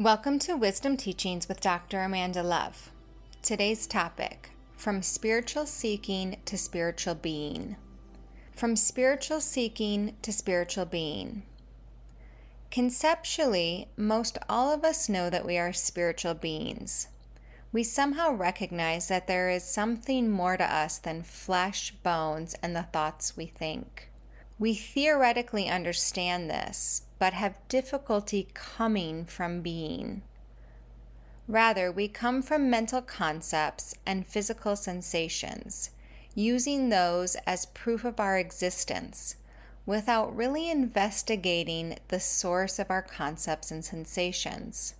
Welcome to Wisdom Teachings with Dr. Amanda Love. Today's topic From Spiritual Seeking to Spiritual Being. From Spiritual Seeking to Spiritual Being. Conceptually, most all of us know that we are spiritual beings. We somehow recognize that there is something more to us than flesh, bones, and the thoughts we think. We theoretically understand this, but have difficulty coming from being. Rather, we come from mental concepts and physical sensations, using those as proof of our existence without really investigating the source of our concepts and sensations.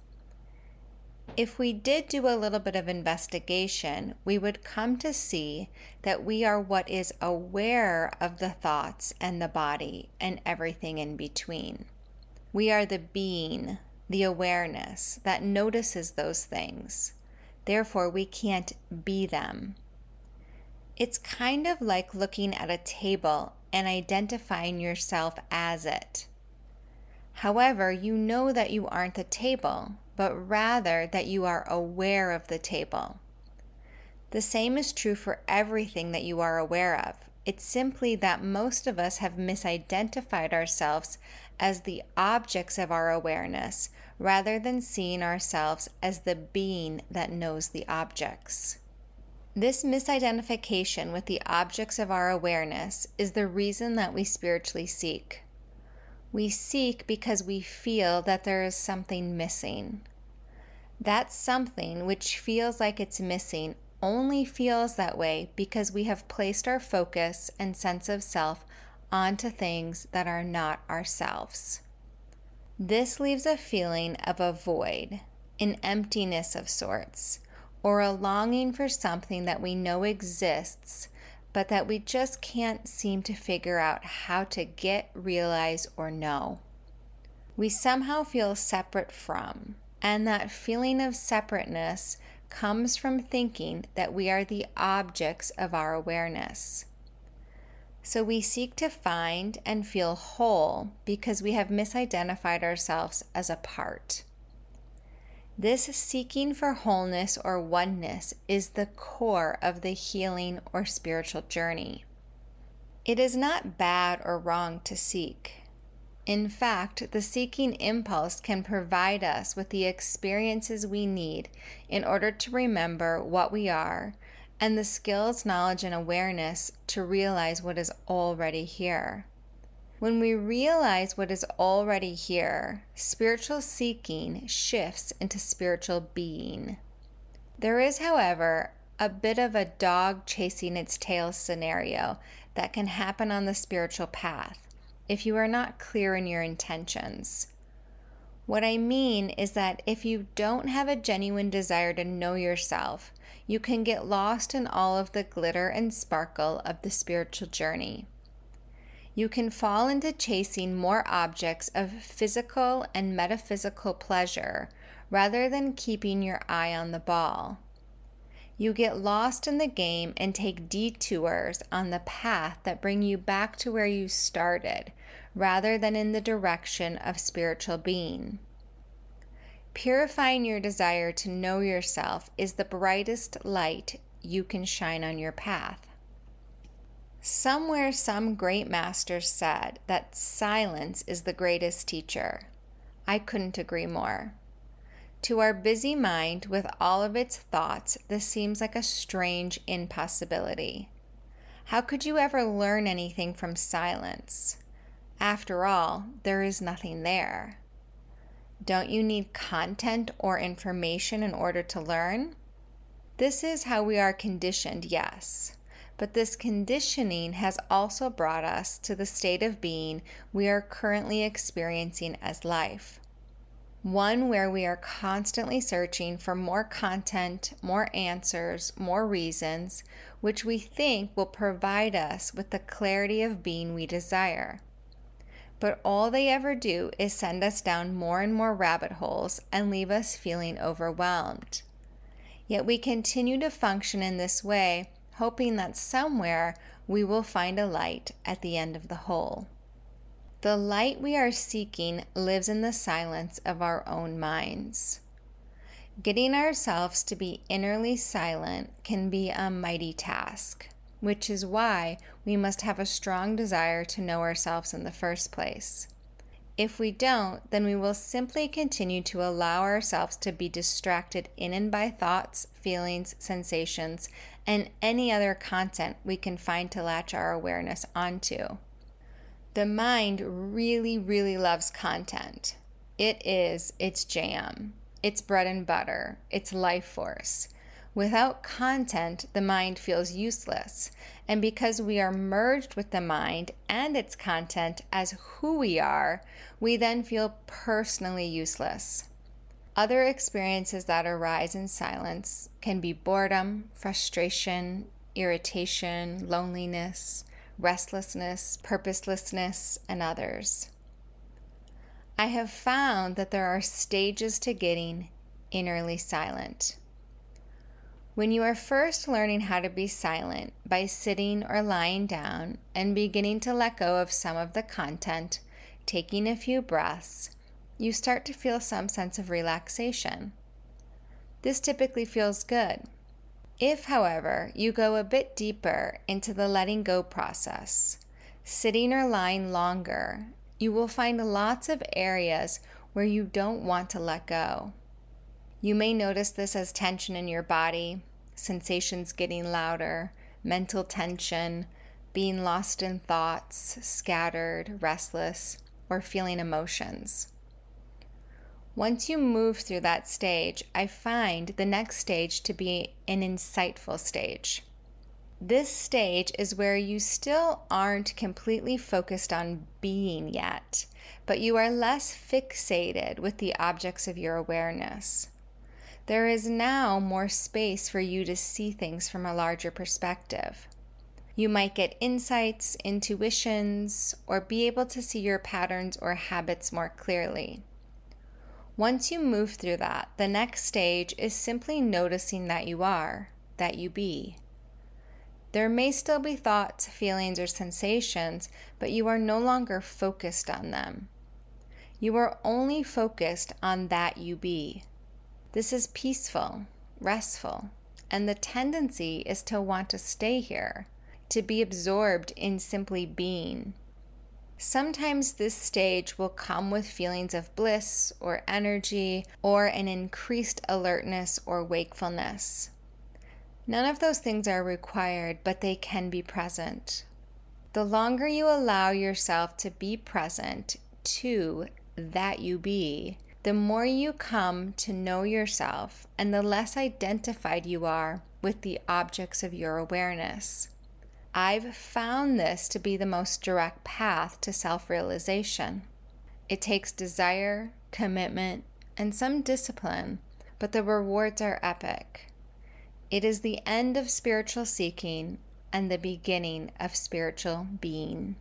If we did do a little bit of investigation, we would come to see that we are what is aware of the thoughts and the body and everything in between. We are the being, the awareness that notices those things. Therefore, we can't be them. It's kind of like looking at a table and identifying yourself as it. However, you know that you aren't the table, but rather that you are aware of the table. The same is true for everything that you are aware of. It's simply that most of us have misidentified ourselves as the objects of our awareness rather than seeing ourselves as the being that knows the objects. This misidentification with the objects of our awareness is the reason that we spiritually seek. We seek because we feel that there is something missing. That something which feels like it's missing only feels that way because we have placed our focus and sense of self onto things that are not ourselves. This leaves a feeling of a void, an emptiness of sorts, or a longing for something that we know exists, but that we just can't seem to figure out how to get, realize, or know. We somehow feel separate from, and that feeling of separateness comes from thinking that we are the objects of our awareness. So we seek to find and feel whole because we have misidentified ourselves as a part. This seeking for wholeness or oneness is the core of the healing or spiritual journey. It is not bad or wrong to seek. In fact, the seeking impulse can provide us with the experiences we need in order to remember what we are and the skills, knowledge, and awareness to realize what is already here. When we realize what is already here, spiritual seeking shifts into spiritual being. There is, however, a bit of a dog chasing its tail scenario that can happen on the spiritual path if you are not clear in your intentions. What I mean is that if you don't have a genuine desire to know yourself, you can get lost in all of the glitter and sparkle of the spiritual journey. You can fall into chasing more objects of physical and metaphysical pleasure rather than keeping your eye on the ball. You get lost in the game and take detours on the path that bring you back to where you started rather than in the direction of spiritual being. Purifying your desire to know yourself is the brightest light you can shine on your path. Somewhere, some great master said that silence is the greatest teacher. I couldn't agree more. To our busy mind, with all of its thoughts, this seems like a strange impossibility. How could you ever learn anything from silence? After all, there is nothing there. Don't you need content or information in order to learn? This is how we are conditioned, yes. But this conditioning has also brought us to the state of being we are currently experiencing as life. One where we are constantly searching for more content, more answers, more reasons, which we think will provide us with the clarity of being we desire but all they ever do is send us down more and more rabbit holes and leave us feeling overwhelmed. Yet we continue to function in this way, hoping that somewhere we will find a light at the end of the hole. The light we are seeking lives in the silence of our own minds. Getting ourselves to be innerly silent can be a mighty task, which is why we must have a strong desire to know ourselves in the first place. If we don't, then we will simply continue to allow ourselves to be distracted in and by thoughts, feelings, sensations, and any other content we can find to latch our awareness onto. The mind really, really loves content. It is its jam, its bread and butter, its life force. Without content, the mind feels useless. And because we are merged with the mind and its content as who we are, we then feel personally useless. Other experiences that arise in silence can be boredom, frustration, irritation, loneliness, restlessness, purposelessness, and others. I have found that there are stages to getting innerly silent. When you are first learning how to be silent by sitting or lying down and beginning to let go of some of the content, taking a few breaths, you start to feel some sense of relaxation. This typically feels good. If, however, you go a bit deeper into the letting go process, sitting or lying longer, you will find lots of areas where you don't want to let go. You may notice this as tension in your body, sensations getting louder, mental tension, being lost in thoughts, scattered, restless, or feeling emotions. Once you move through that stage, I find the next stage to be an insightful stage. This stage is where you still aren't completely focused on being yet, but you are less fixated with the objects of your awareness. There is now more space for you to see things from a larger perspective. You might get insights, intuitions, or be able to see your patterns or habits more clearly. Once you move through that, the next stage is simply noticing that you are, that you be. There may still be thoughts, feelings, or sensations, but you are no longer focused on them. You are only focused on that you be. This is peaceful, restful, and the tendency is to want to stay here, to be absorbed in simply being. Sometimes this stage will come with feelings of bliss or energy or an increased alertness or wakefulness. None of those things are required, but they can be present. The longer you allow yourself to be present to that you be, the more you come to know yourself and the less identified you are with the objects of your awareness. I've found this to be the most direct path to self realization. It takes desire, commitment, and some discipline, but the rewards are epic. It is the end of spiritual seeking and the beginning of spiritual being.